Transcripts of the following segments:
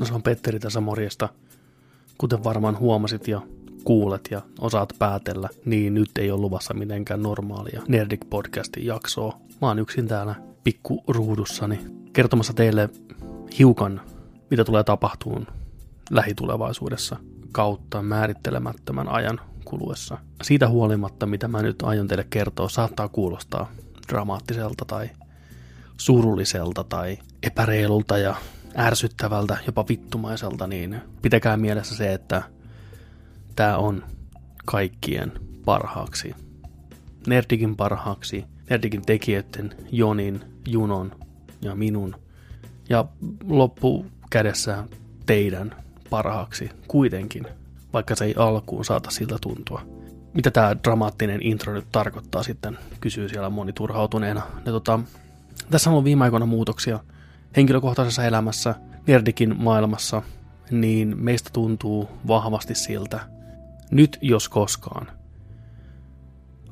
No se on Petteri tässä morjesta. Kuten varmaan huomasit ja kuulet ja osaat päätellä, niin nyt ei ole luvassa mitenkään normaalia Nerdik podcastin jaksoa. Mä oon yksin täällä pikku ruudussani kertomassa teille hiukan, mitä tulee tapahtuun lähitulevaisuudessa kautta määrittelemättömän ajan kuluessa. Siitä huolimatta, mitä mä nyt aion teille kertoa, saattaa kuulostaa dramaattiselta tai surulliselta tai epäreilulta ja ärsyttävältä, jopa vittumaiselta, niin pitäkää mielessä se, että tämä on kaikkien parhaaksi. Nerdikin parhaaksi, Nerdikin tekijöiden, Jonin, Junon ja minun. Ja loppu kädessä teidän parhaaksi kuitenkin, vaikka se ei alkuun saata siltä tuntua. Mitä tämä dramaattinen intro nyt tarkoittaa sitten, kysyy siellä moni turhautuneena. Ja tota, tässä on ollut viime aikoina muutoksia henkilökohtaisessa elämässä, Nerdikin maailmassa, niin meistä tuntuu vahvasti siltä, nyt jos koskaan,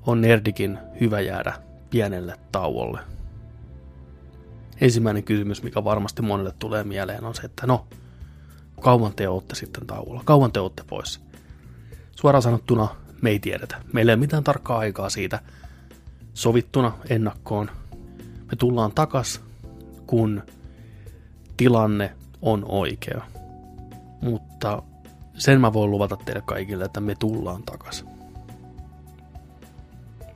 on Nerdikin hyvä jäädä pienelle tauolle. Ensimmäinen kysymys, mikä varmasti monelle tulee mieleen, on se, että no, kauan te olette sitten tauolla, kauan te olette pois. Suoraan sanottuna me ei tiedetä. Meillä ei ole mitään tarkkaa aikaa siitä sovittuna ennakkoon. Me tullaan takas, kun tilanne on oikea. Mutta sen mä voin luvata teille kaikille, että me tullaan takas.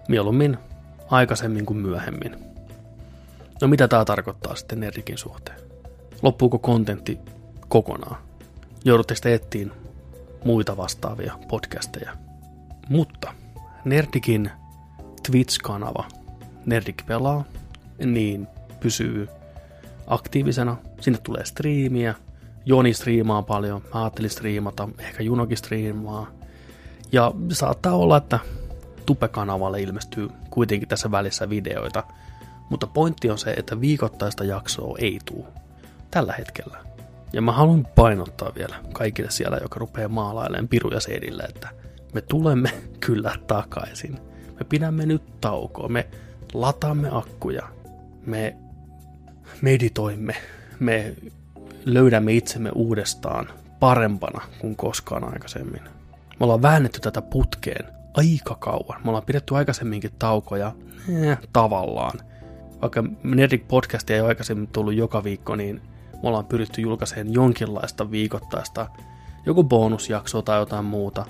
Mieluummin aikaisemmin kuin myöhemmin. No mitä tämä tarkoittaa sitten Nerdikin suhteen? Loppuuko kontentti kokonaan? Joudutteko te etsiin muita vastaavia podcasteja? Mutta Nerdikin Twitch-kanava Nerdik pelaa, niin pysyy aktiivisena. Sinne tulee striimiä. Joni striimaa paljon. Mä ajattelin striimata. Ehkä Junokin striimaa. Ja saattaa olla, että Tupe-kanavalle ilmestyy kuitenkin tässä välissä videoita. Mutta pointti on se, että viikoittaista jaksoa ei tule tällä hetkellä. Ja mä haluan painottaa vielä kaikille siellä, joka rupeaa maalailemaan piruja seidille, että me tulemme kyllä takaisin. Me pidämme nyt taukoa, me lataamme akkuja, me meditoimme, me löydämme itsemme uudestaan parempana kuin koskaan aikaisemmin. Me ollaan väännetty tätä putkeen aika kauan. Me ollaan pidetty aikaisemminkin taukoja, eh, tavallaan. Vaikka Nerdik podcast ei aikaisemmin tullut joka viikko, niin me ollaan pyritty julkaiseen jonkinlaista viikoittaista, joku bonusjaksoa tai jotain muuta.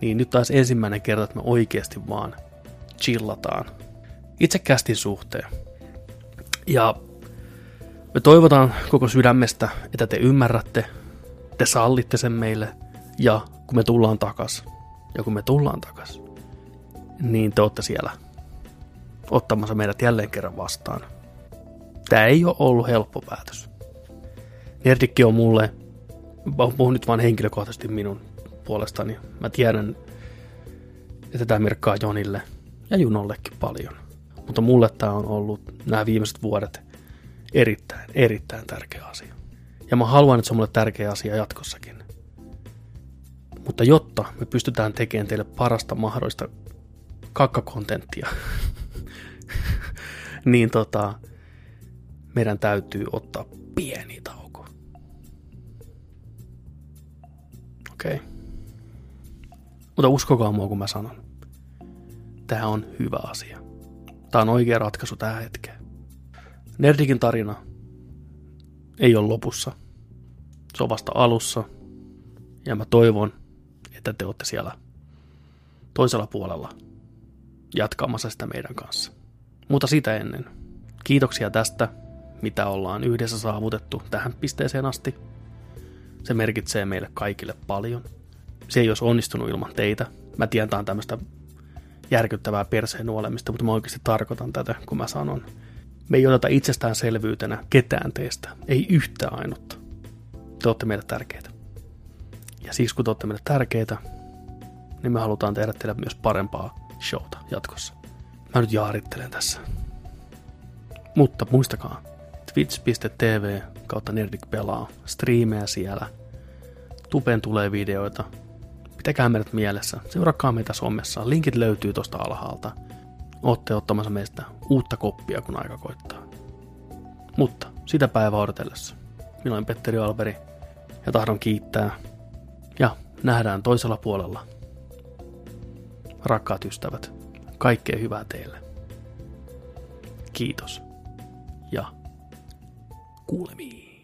Niin nyt taas ensimmäinen kerta, että me oikeasti vaan chillataan. Itse kästin suhteen. Ja me toivotaan koko sydämestä, että te ymmärrätte, te sallitte sen meille, ja kun me tullaan takas, ja kun me tullaan takas, niin te olette siellä ottamassa meidät jälleen kerran vastaan. Tämä ei ole ollut helppo päätös. Nerdikki on mulle, puhun nyt vain henkilökohtaisesti minun puolestani. Mä tiedän, että tämä merkkaa Jonille ja Junollekin paljon. Mutta mulle tämä on ollut nämä viimeiset vuodet erittäin, erittäin tärkeä asia. Ja mä haluan, että se on mulle tärkeä asia jatkossakin. Mutta jotta me pystytään tekemään teille parasta mahdollista kakkakontenttia, niin tota, meidän täytyy ottaa pieni tauko. Okei. Okay. Mutta uskokaa mua, kun mä sanon. Tämä on hyvä asia. Tämä on oikea ratkaisu tähän hetkeen. Nerdikin tarina ei ole lopussa. Se on vasta alussa. Ja mä toivon, että te olette siellä toisella puolella jatkamassa sitä meidän kanssa. Mutta sitä ennen, kiitoksia tästä, mitä ollaan yhdessä saavutettu tähän pisteeseen asti. Se merkitsee meille kaikille paljon. Se ei olisi onnistunut ilman teitä. Mä tiedän, tämä on tämmöistä järkyttävää perseen nuolemista, mutta mä oikeasti tarkoitan tätä, kun mä sanon. Me ei oteta itsestäänselvyytenä ketään teistä, ei yhtään ainutta. Te olette meille tärkeitä. Ja siksi kun te olette meille tärkeitä, niin me halutaan tehdä teille myös parempaa showta jatkossa. Mä nyt jaarittelen tässä. Mutta muistakaa, twitch.tv kautta Nerdik pelaa, striimejä siellä, tupeen tulee videoita, pitäkää meidät mielessä, seurakaa meitä somessa, linkit löytyy tosta alhaalta ootte ottamassa meistä uutta koppia, kun aika koittaa. Mutta sitä päivää odotellessa. Minä olen Petteri Alberi ja tahdon kiittää. Ja nähdään toisella puolella. Rakkaat ystävät, kaikkea hyvää teille. Kiitos ja kuulemiin.